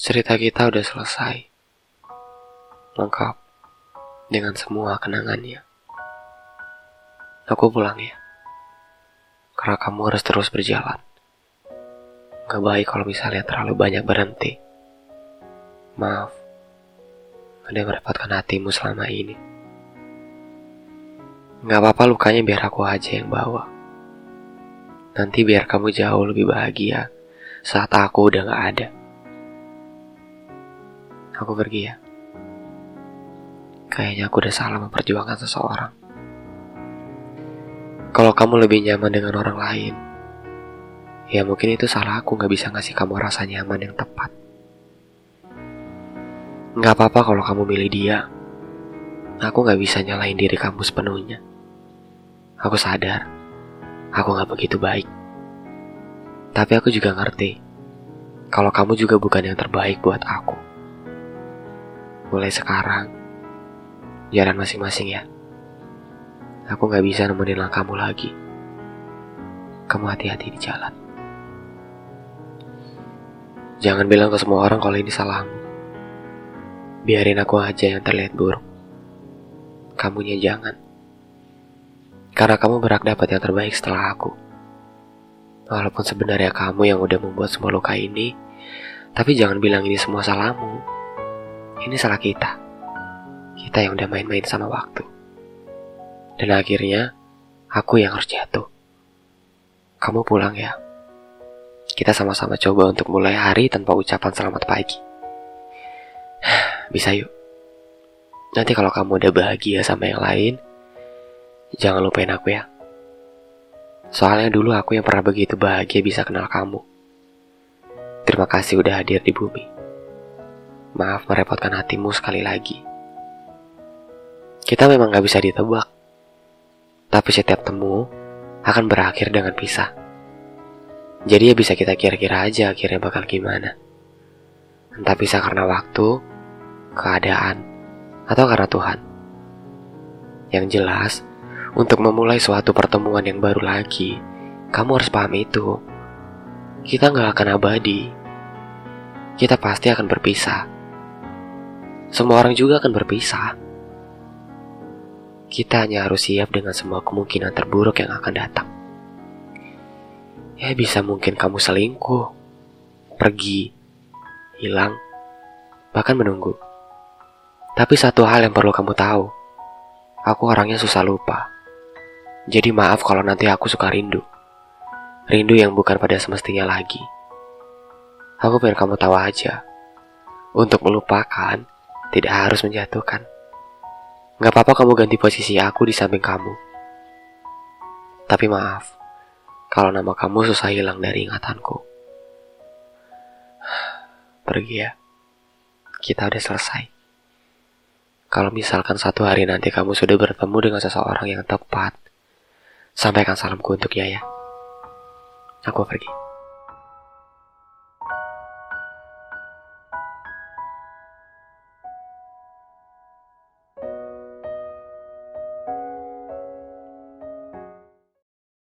Cerita kita udah selesai. Lengkap. Dengan semua kenangannya. Aku pulang ya. Karena kamu harus terus berjalan. Gak baik kalau misalnya terlalu banyak berhenti. Maaf. Ada merepotkan hatimu selama ini. Gak apa-apa lukanya biar aku aja yang bawa. Nanti biar kamu jauh lebih bahagia saat aku udah gak ada. Aku pergi ya. Kayaknya aku udah salah memperjuangkan seseorang. Kalau kamu lebih nyaman dengan orang lain, ya mungkin itu salah aku gak bisa ngasih kamu rasa nyaman yang tepat. Gak apa-apa kalau kamu milih dia. Aku gak bisa nyalain diri kamu sepenuhnya. Aku sadar, aku gak begitu baik. Tapi aku juga ngerti, kalau kamu juga bukan yang terbaik buat aku. Mulai sekarang, jalan masing-masing ya. Aku gak bisa nemenin langkahmu lagi. Kamu hati-hati di jalan. Jangan bilang ke semua orang kalau ini salahmu. Biarin aku aja yang terlihat buruk. Kamunya jangan. Karena kamu berhak dapat yang terbaik setelah aku. Walaupun sebenarnya kamu yang udah membuat semua luka ini, tapi jangan bilang ini semua salahmu. Ini salah kita. Kita yang udah main-main sama waktu. Dan akhirnya, aku yang harus jatuh. Kamu pulang ya. Kita sama-sama coba untuk mulai hari tanpa ucapan selamat pagi. Bisa yuk. Nanti kalau kamu udah bahagia sama yang lain, jangan lupain aku ya. Soalnya dulu aku yang pernah begitu bahagia bisa kenal kamu. Terima kasih udah hadir di bumi. Maaf merepotkan hatimu sekali lagi. Kita memang gak bisa ditebak. Tapi setiap temu akan berakhir dengan pisah. Jadi ya bisa kita kira-kira aja akhirnya bakal gimana. Entah bisa karena waktu, keadaan, atau karena Tuhan. Yang jelas, untuk memulai suatu pertemuan yang baru lagi, kamu harus paham itu. Kita nggak akan abadi. Kita pasti akan berpisah. Semua orang juga akan berpisah. Kita hanya harus siap dengan semua kemungkinan terburuk yang akan datang. Ya bisa mungkin kamu selingkuh, pergi, hilang, bahkan menunggu. Tapi satu hal yang perlu kamu tahu, aku orangnya susah lupa. Jadi maaf kalau nanti aku suka rindu. Rindu yang bukan pada semestinya lagi. Aku pengen kamu tahu aja. Untuk melupakan, tidak harus menjatuhkan. Gak apa-apa kamu ganti posisi aku di samping kamu. Tapi maaf, kalau nama kamu susah hilang dari ingatanku. Pergi ya. Kita udah selesai. Kalau misalkan satu hari nanti kamu sudah bertemu dengan seseorang yang tepat, sampaikan salamku untuknya ya. Aku pergi.